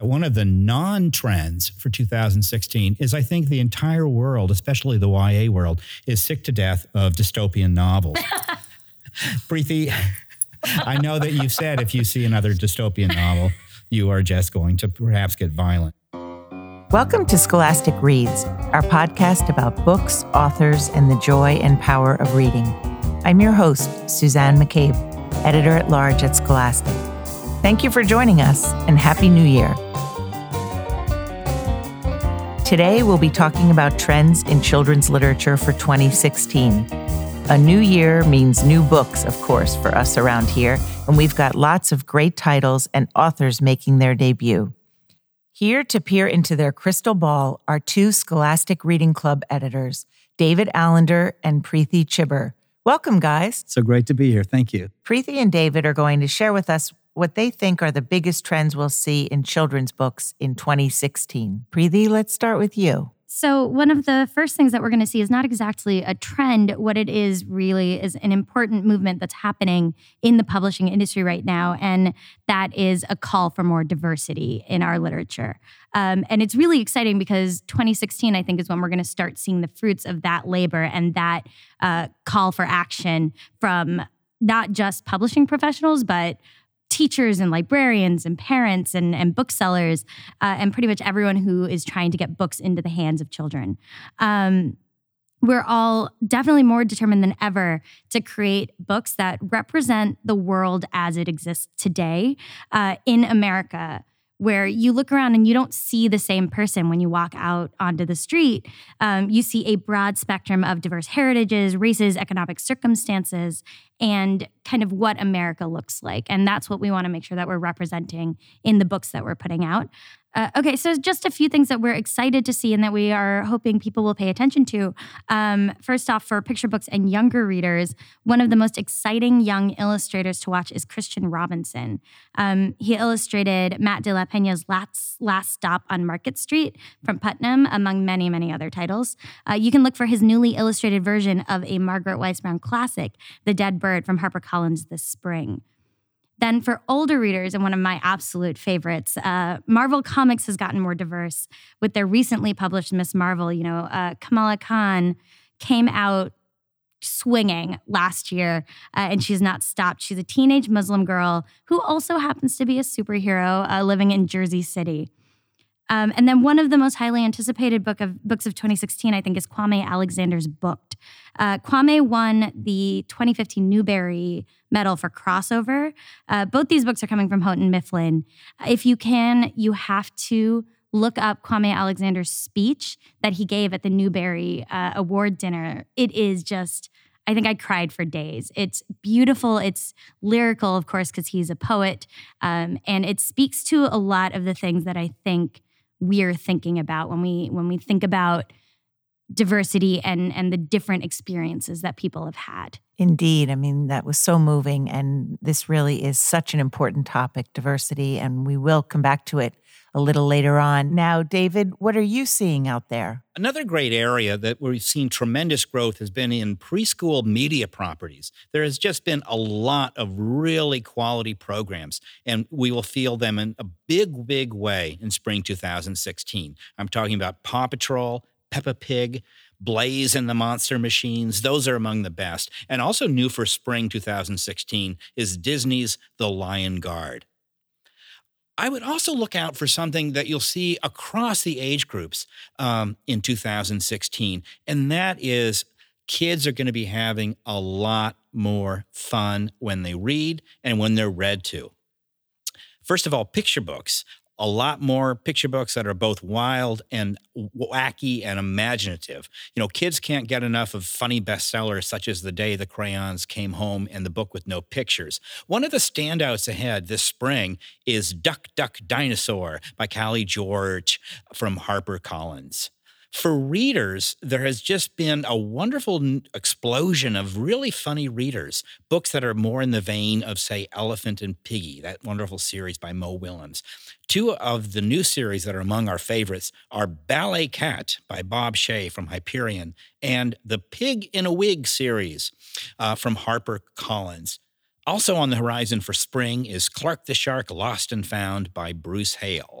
One of the non trends for 2016 is I think the entire world, especially the YA world, is sick to death of dystopian novels. Preeti, I know that you've said if you see another dystopian novel, you are just going to perhaps get violent. Welcome to Scholastic Reads, our podcast about books, authors, and the joy and power of reading. I'm your host, Suzanne McCabe, editor at large at Scholastic. Thank you for joining us and Happy New Year. Today, we'll be talking about trends in children's literature for 2016. A new year means new books, of course, for us around here, and we've got lots of great titles and authors making their debut. Here to peer into their crystal ball are two Scholastic Reading Club editors, David Allender and Preeti Chhibber. Welcome, guys. So great to be here. Thank you. Preeti and David are going to share with us what they think are the biggest trends we'll see in children's books in 2016. Preeti, let's start with you. So, one of the first things that we're going to see is not exactly a trend. What it is really is an important movement that's happening in the publishing industry right now. And that is a call for more diversity in our literature. Um, and it's really exciting because 2016, I think, is when we're going to start seeing the fruits of that labor and that uh, call for action from not just publishing professionals, but teachers and librarians and parents and, and booksellers uh, and pretty much everyone who is trying to get books into the hands of children. Um, we're all definitely more determined than ever to create books that represent the world as it exists today uh, in America where you look around and you don't see the same person when you walk out onto the street. Um, you see a broad spectrum of diverse heritages, races, economic circumstances, and kind of what America looks like. And that's what we want to make sure that we're representing in the books that we're putting out. Uh, okay, so just a few things that we're excited to see and that we are hoping people will pay attention to. Um, first off, for picture books and younger readers, one of the most exciting young illustrators to watch is Christian Robinson. Um, he illustrated Matt de la Pena's last, last Stop on Market Street from Putnam, among many, many other titles. Uh, you can look for his newly illustrated version of a Margaret Wise Brown classic, The Dead Bird from HarperCollins this spring. Then, for older readers, and one of my absolute favorites, uh, Marvel Comics has gotten more diverse with their recently published Ms. Marvel. You know, uh, Kamala Khan came out swinging last year, uh, and she's not stopped. She's a teenage Muslim girl who also happens to be a superhero uh, living in Jersey City. Um, and then one of the most highly anticipated book of books of 2016, I think, is Kwame Alexander's Booked. Uh, Kwame won the 2015 Newbery Medal for crossover. Uh, both these books are coming from Houghton Mifflin. If you can, you have to look up Kwame Alexander's speech that he gave at the Newbery uh, Award dinner. It is just. I think I cried for days. It's beautiful. It's lyrical, of course, because he's a poet. Um, and it speaks to a lot of the things that I think we're thinking about when we when we think about diversity and and the different experiences that people have had. Indeed. I mean, that was so moving and this really is such an important topic, diversity, and we will come back to it a little later on. Now, David, what are you seeing out there? Another great area that we've seen tremendous growth has been in preschool media properties. There has just been a lot of really quality programs, and we will feel them in a big, big way in spring 2016. I'm talking about Paw Patrol, Peppa Pig, Blaze and the Monster Machines. Those are among the best. And also new for spring 2016 is Disney's The Lion Guard. I would also look out for something that you'll see across the age groups um, in 2016, and that is kids are going to be having a lot more fun when they read and when they're read to. First of all, picture books a lot more picture books that are both wild and wacky and imaginative. You know, kids can't get enough of funny bestsellers such as The Day the Crayons Came Home and The Book with No Pictures. One of the standouts ahead this spring is Duck Duck Dinosaur by Kallie George from HarperCollins for readers, there has just been a wonderful explosion of really funny readers, books that are more in the vein of, say, Elephant and Piggy, that wonderful series by Mo Willems. Two of the new series that are among our favorites are Ballet Cat by Bob Shea from Hyperion and the Pig in a Wig series uh, from Harper Collins. Also on the horizon for spring is Clark the Shark Lost and Found by Bruce Hale.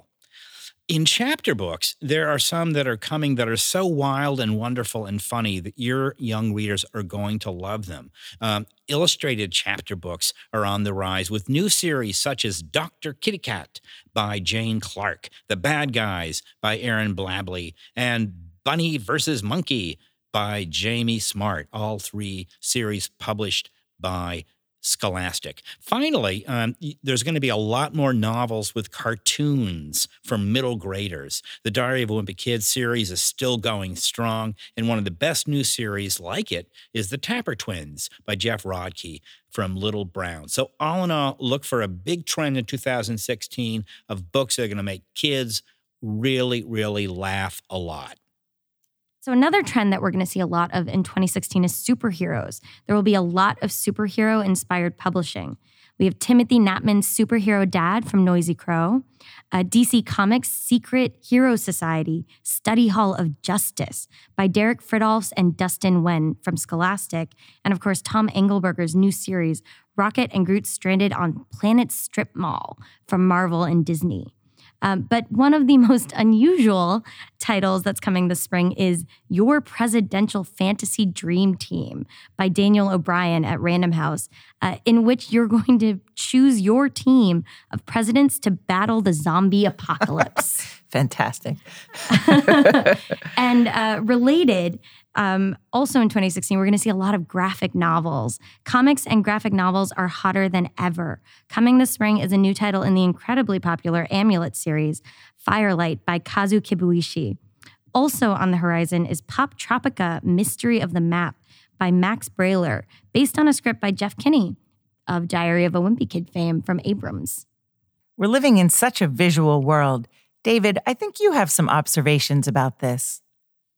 In chapter books, there are some that are coming that are so wild and wonderful and funny that your young readers are going to love them. Um, illustrated chapter books are on the rise with new series such as Dr. Kitty Cat by Jane Clarke, The Bad Guys by Aaron Blabey, and Bunny versus Monkey by Jamie Smart. All three series published by Scholastic. Finally, um, there's going to be a lot more novels with cartoons for middle graders. The Diary of a Wimpy Kid series is still going strong, and one of the best new series like it is The Tapper Twins by Geoff Rodkey from Little Brown. So, all in all, look for a big trend in 2016 of books that are going to make kids really, really laugh a lot. So, another trend that we're going to see a lot of in 2016 is superheroes. There will be a lot of superhero inspired publishing. We have Timothy Knapman's Superhero Dad from Nosy Crow, uh, DC Comics' Secret Hero Society, Study Hall of Justice by Derek Fridolfs and Dustin Nguyen from Scholastic, and of course, Tom Angleberger's new series, Rocket and Groot Stranded on Planet Strip Mall from Marvel and Disney. Um, but one of the most unusual titles that's coming this spring is Your Presidential Fantasy Dream Team by Daniel O'Brien at Random House, uh, in which you're going to choose your team of presidents to battle the zombie apocalypse. Fantastic. and uh, related, um, also in 2016, we're going to see a lot of graphic novels. Comics and graphic novels are hotter than ever. Coming this spring is a new title in the incredibly popular Amulet series, Firelight by Kazu Kibuishi. Also on the horizon is Poptropica Mystery of the Map by Max Brallier, based on a script by Jeff Kinney of Diary of a Wimpy Kid fame from Abrams. We're living in such a visual world. David, I think you have some observations about this.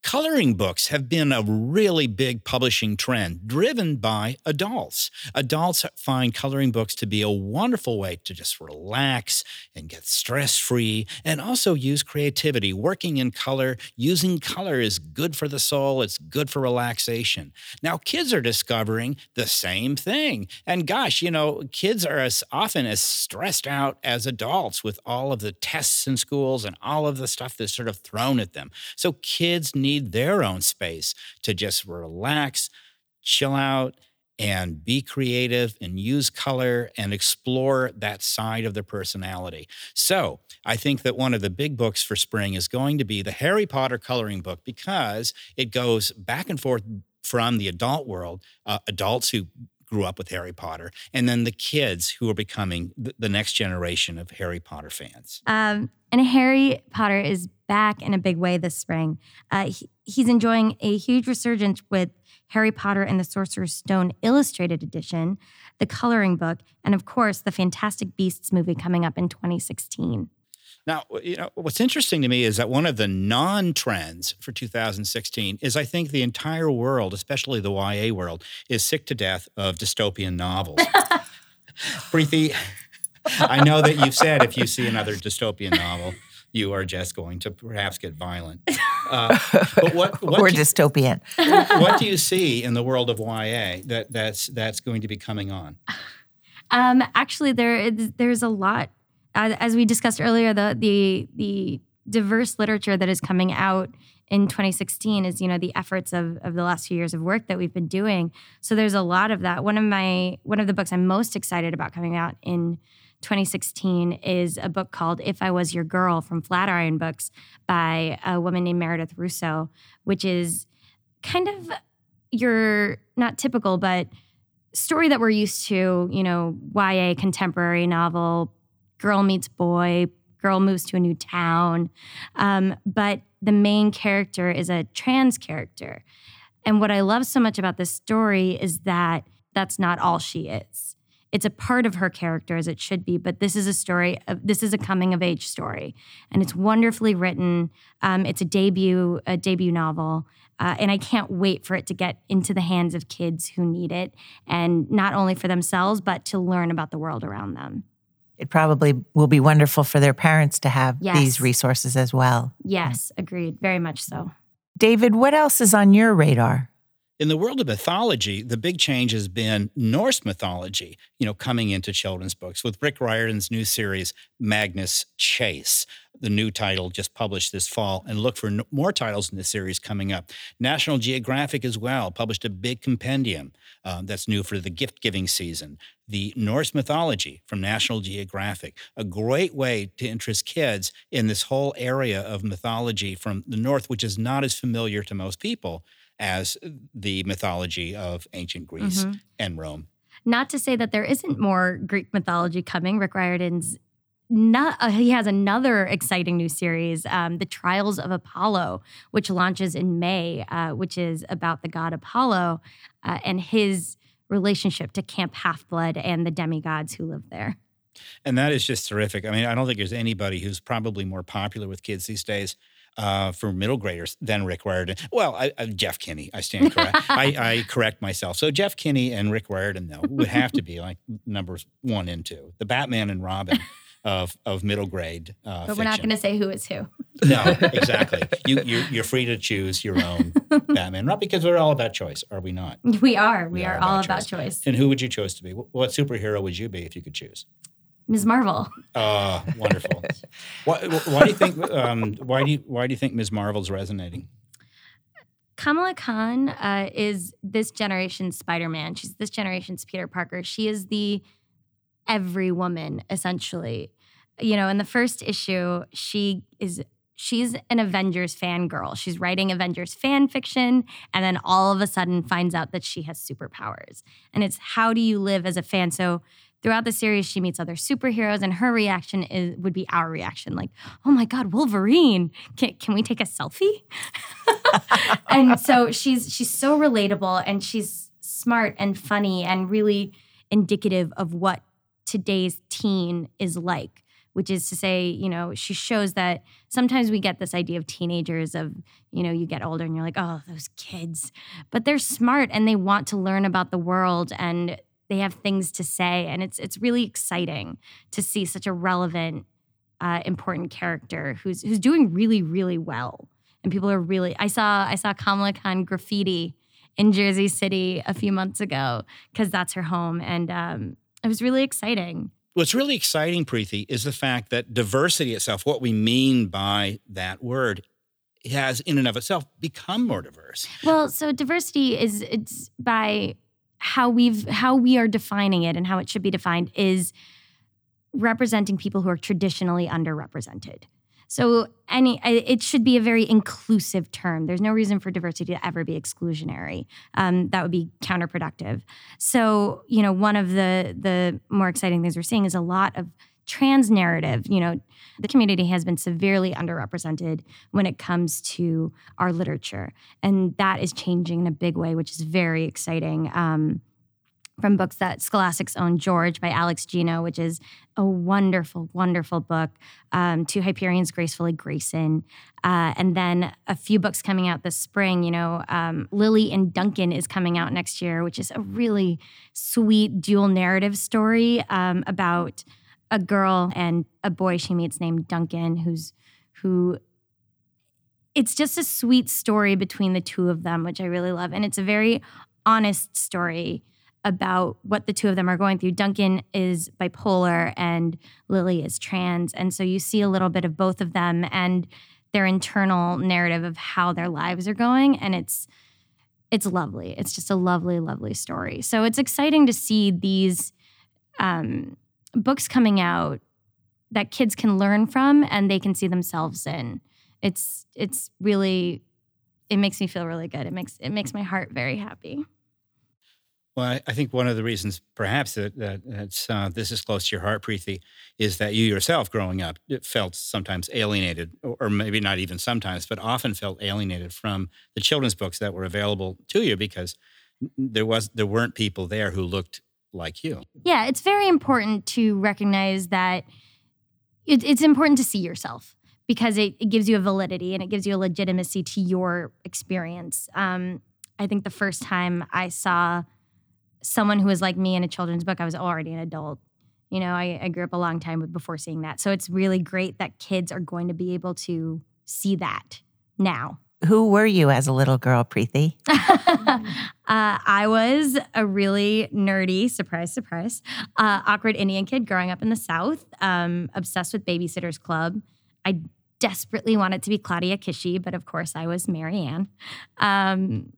Coloring books have been a really big publishing trend driven by adults. Adults find coloring books to be a wonderful way to just relax and get stress free and also use creativity. Working in color, using color is good for the soul, it's good for relaxation. Now, kids are discovering the same thing. And gosh, you know, kids are as often as stressed out as adults with all of the tests in schools and all of the stuff that's sort of thrown at them. So, kids need need their own space to just relax, chill out, and be creative and use color and explore that side of their personality. So, I think that one of the big books for spring is going to be the Harry Potter coloring book because it goes back and forth from the adult world, uh, adults who grew up with Harry Potter, and then the kids who are becoming the, the next generation of Harry Potter fans. Um, and Harry Potter is back in a big way this spring. Uh, he, he's enjoying a huge resurgence with Harry Potter and the Sorcerer's Stone Illustrated Edition, the coloring book, and of course, the Fantastic Beasts movie coming up in 2016. Now, you know, what's interesting to me is that one of the non trends for 2016 is I think the entire world, especially the YA world, is sick to death of dystopian novels. Preeti, I know that you've said if you see another dystopian novel, you are just going to perhaps get violent. Uh, but what, what or do, dystopian? what do you see in the world of YA that that's that's going to be coming on? Um, actually, there is, there's a lot as, we discussed earlier, the the the diverse literature that is coming out in 2016 is you know the efforts of, of the last few years of work that we've been doing. So there's a lot of that. One of my one of the books i'm most excited about coming out in 2016 is a book called if i was your girl from flatiron books by a woman named meredith russo which is kind of your not typical but story that we're used to you know ya contemporary novel girl meets boy, girl moves to a new town. Um, but the main character is a trans character. And what I love so much about this story is that that's not all she is. It's a part of her character as it should be, but this is a story. Of, this is a coming of age story, and it's wonderfully written. Um, it's a debut, a debut novel, uh, and I can't wait for it to get into the hands of kids who need it, and not only for themselves, but to learn about the world around them it probably will be wonderful for their parents to have yes. these resources as well. Yes, agreed. Very much so. David, what else is on your radar? In the world of mythology, the big change has been Norse mythology, you know, coming into children's books with Rick Riordan's new series, Magnus Chase. The new title just published this fall, and look for more titles in the series coming up. National Geographic as well published a big compendium um, that's new for the gift giving season. The Norse mythology from National Geographic, a great way to interest kids in this whole area of mythology from the North, which is not as familiar to most people as the mythology of ancient Greece mm-hmm. and Rome. Not to say that there isn't more Greek mythology coming. Rick Riordan's not, uh, he has another exciting new series, um, The Trials of Apollo, which launches in May, uh, which is about the god Apollo uh, and his relationship to Camp Half Blood and the demigods who live there. And that is just terrific. I mean, I don't think there's anybody who's probably more popular with kids these days uh, for middle graders than Rick Riordan. Well, I, I, Jeff Kinney. I stand correct. I, I, correct myself. So Jeff Kinney and Rick Riordan, though, would have to be like numbers one and two. The Batman and Robin. Of, of middle grade, uh, but we're fiction. not going to say who is who. no, exactly. You you're, you're, free to choose your own Batman, not because we're all about choice, are we not? We are. We, we are, are, all about choice. choice. And who would you choose to be? What superhero would you be if you could choose? Ms. Marvel. Oh, wonderful. why, why, do you think? Um, why do you why do you think Ms. Marvel's resonating? Kamala Khan uh, is this generation's Spider Man. She's this generation's Peter Parker. She is the every woman essentially. You know, in the first issue, she is she's an Avengers fangirl. She's writing Avengers fan fiction and then all of a sudden finds out that she has superpowers. And it's how do you live as a fan? So throughout the series she meets other superheroes and her reaction is would be our reaction like oh my god wolverine! Can, can we take a selfie? And so she's she's so relatable and she's smart and funny and really indicative of what today's teen is like which is to say you know she shows that sometimes we get this idea of teenagers of you know you get older and you're like oh those kids. But they're smart and they want to learn about the world and they have things to say, and it's it's really exciting to see such a relevant, uh, important character who's who's doing really really well, and people are really. I saw I saw Kamala Khan graffiti in Jersey City a few months ago because that's her home, and um, it was really exciting. What's really exciting, Preeti, is the fact that diversity itself, what we mean by that word, has in and of itself become more diverse. Well, so diversity is it's by how we've how we are defining it and how it should be defined is representing people who are traditionally underrepresented. So any it should be a very inclusive term. There's no reason for diversity to ever be exclusionary. Um, that would be counterproductive. So you know, one of the the more exciting things we're seeing is a lot of trans narrative. You know, the community has been severely underrepresented when it comes to our literature. And that is changing in a big way, which is very exciting. Um, from books that Scholastic's own George by Alex Gino, which is a wonderful, wonderful book, um, to Hyperion's Gracefully Grayson. Uh, and then a few books coming out this spring. You know, um, Lily and Dunkin is coming out next year, which is a really sweet dual narrative story um, about a girl and a boy she meets named Dunkin, who's who it's just a sweet story between the two of them, which I really love. And it's a very honest story about what the two of them are going through. Dunkin is bipolar and Lily is trans. And so you see a little bit of both of them and their internal narrative of how their lives are going. And it's it's lovely. It's just a lovely, lovely story. So it's exciting to see these um, books coming out that kids can learn from and they can see themselves in. It's it's really it makes me feel really good. It makes it makes my heart very happy. Well, I, I think one of the reasons, perhaps, that, that uh, this is close to your heart, Preeti, is that you yourself, growing up, felt sometimes alienated, or maybe not even sometimes, but often felt alienated from the children's books that were available to you because there was there weren't people there who looked like you. Yeah, it's very important to recognize that it, it's important to see yourself because it, it, gives you a validity and it gives you a legitimacy to your experience. Um, I think the first time I saw someone who was like me in a children's book, I was already an adult. You know, I, I grew up a long time before seeing that. So it's really great that kids are going to be able to see that now Who were you as a little girl, Preeti? uh, I was a really nerdy, surprise, surprise, uh, awkward Indian kid growing up in the South, um, obsessed with Babysitter's Club. I desperately wanted to be Claudia Kishi, but of course I was Mary Anne. Um,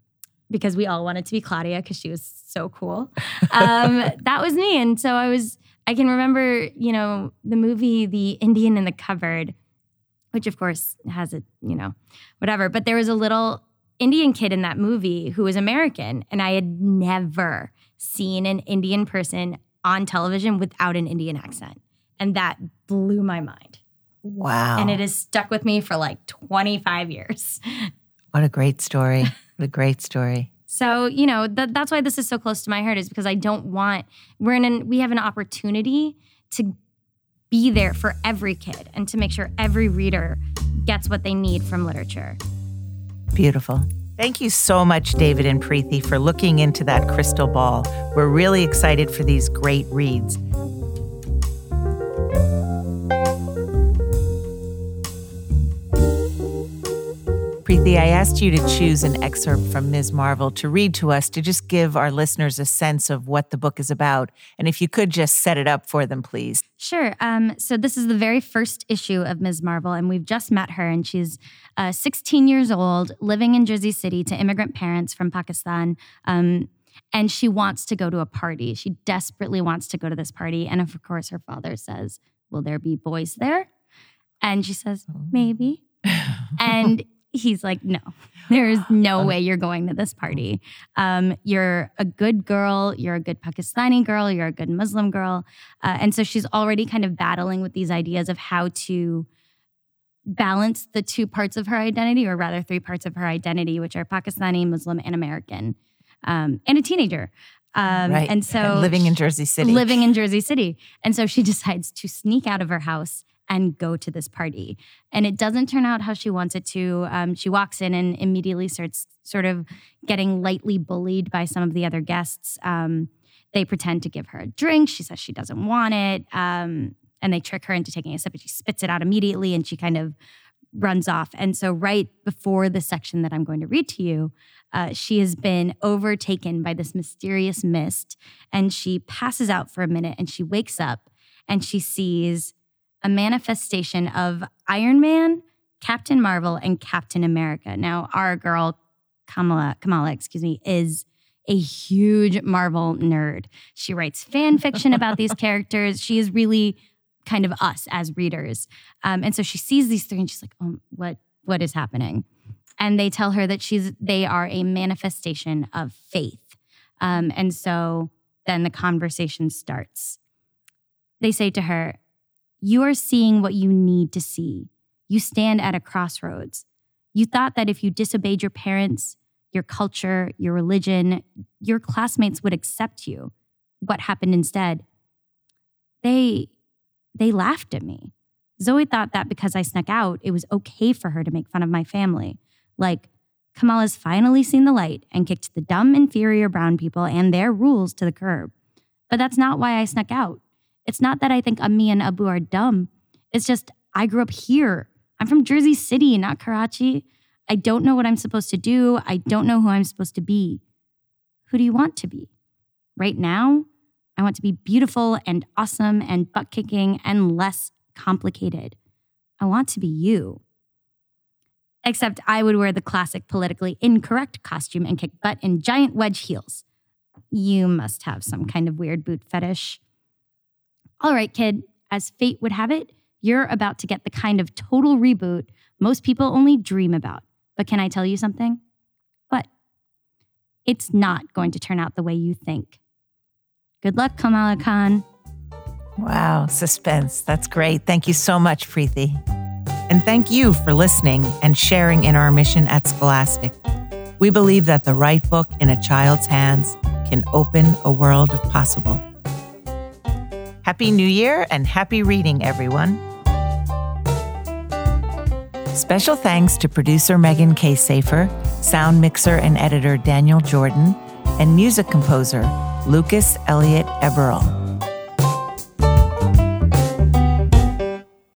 because we all wanted to be Claudia because she was so cool. Um, that was me. And so I was, I can remember, you know, the movie The Indian in the Cupboard, which of course has a, you know, whatever. But there was a little Indian kid in that movie who was American. And I had never seen an Indian person on television without an Indian accent. And that blew my mind. Wow. And it has stuck with me for like 25 years. What a great story. What a great story. So, you know, th- that's why this is so close to my heart is because I don't want, we're in an, we have an opportunity to be there for every kid and to make sure every reader gets what they need from literature. Beautiful. Thank you so much, David and Preeti, for looking into that crystal ball. We're really excited for these great reads. Preeti, I asked you to choose an excerpt from Ms. Marvel to read to us to just give our listeners a sense of what the book is about. And if you could just set it up for them, please. Sure. Um, so, this is the very first issue of Ms. Marvel, and we've just met her, and she's uh, 16 years old, living in Jersey City to immigrant parents from Pakistan. Um, and she wants to go to a party. She desperately wants to go to this party. And of course, her father says, Will there be boys there? And she says, Maybe. and he's like, no, there is no way you're going to this party. Um, you're a good girl. You're a good Pakistani girl. You're a good Muslim girl. Uh, and so she's already kind of battling with these ideas of how to balance the two parts of her identity, or rather, three parts of her identity, which are Pakistani, Muslim, and American, um, and a teenager. Um, right. And so And living in Jersey City. living in Jersey City. And so she decides to sneak out of her house and go to this party. And it doesn't turn out how she wants it to. Um, she walks in and immediately starts sort of getting lightly bullied by some of the other guests. Um, they pretend to give her a drink. She says she doesn't want it. Um, and they trick her into taking a sip and she spits it out immediately and she kind of runs off. And so, right before the section that I'm going to read to you, uh, she has been overtaken by this mysterious mist and she passes out for a minute and she wakes up and she sees a manifestation of Iron Man, Captain Marvel, and Captain America. Now, our girl Kamala, Kamala, excuse me, is a huge Marvel nerd. She writes fan fiction about these characters. She is really kind of us as readers. Um, and so she sees these three and she's like, oh, what, what is happening? And they tell her that she's they are a manifestation of faith. Um, and so then the conversation starts. They say to her, you are seeing what you need to see. You stand at a crossroads. You thought that if you disobeyed your parents, your culture, your religion, your classmates would accept you. What happened instead? They they laughed at me. Zoe thought that because I snuck out, it was okay for her to make fun of my family. Like, Kamala's finally seen the light and kicked the dumb, inferior brown people and their rules to the curb. But that's not why I snuck out. It's not that I think Ami and Abu are dumb. It's just I grew up here. I'm from Jersey City, not Karachi. I don't know what I'm supposed to do. I don't know who I'm supposed to be. Who do you want to be? Right now, I want to be beautiful and awesome and butt kicking and less complicated. I want to be you. Except I would wear the classic politically incorrect costume and kick butt in giant wedge heels. You must have some kind of weird boot fetish. All right, kid, as fate would have it, you're about to get the kind of total reboot most people only dream about. But can I tell you something? What? It's not going to turn out the way you think. Good luck, Kamala Khan. Wow, suspense. That's great. Thank you so much, Preeti. And thank you for listening and sharing in our mission at Scholastic. We believe that the right book in a child's hands can open a world of possible. Happy New Year and happy reading, everyone. Special thanks to producer Megan K. Safer, sound mixer and editor Daniel Jordan, and music composer Lucas Elliott Eberl.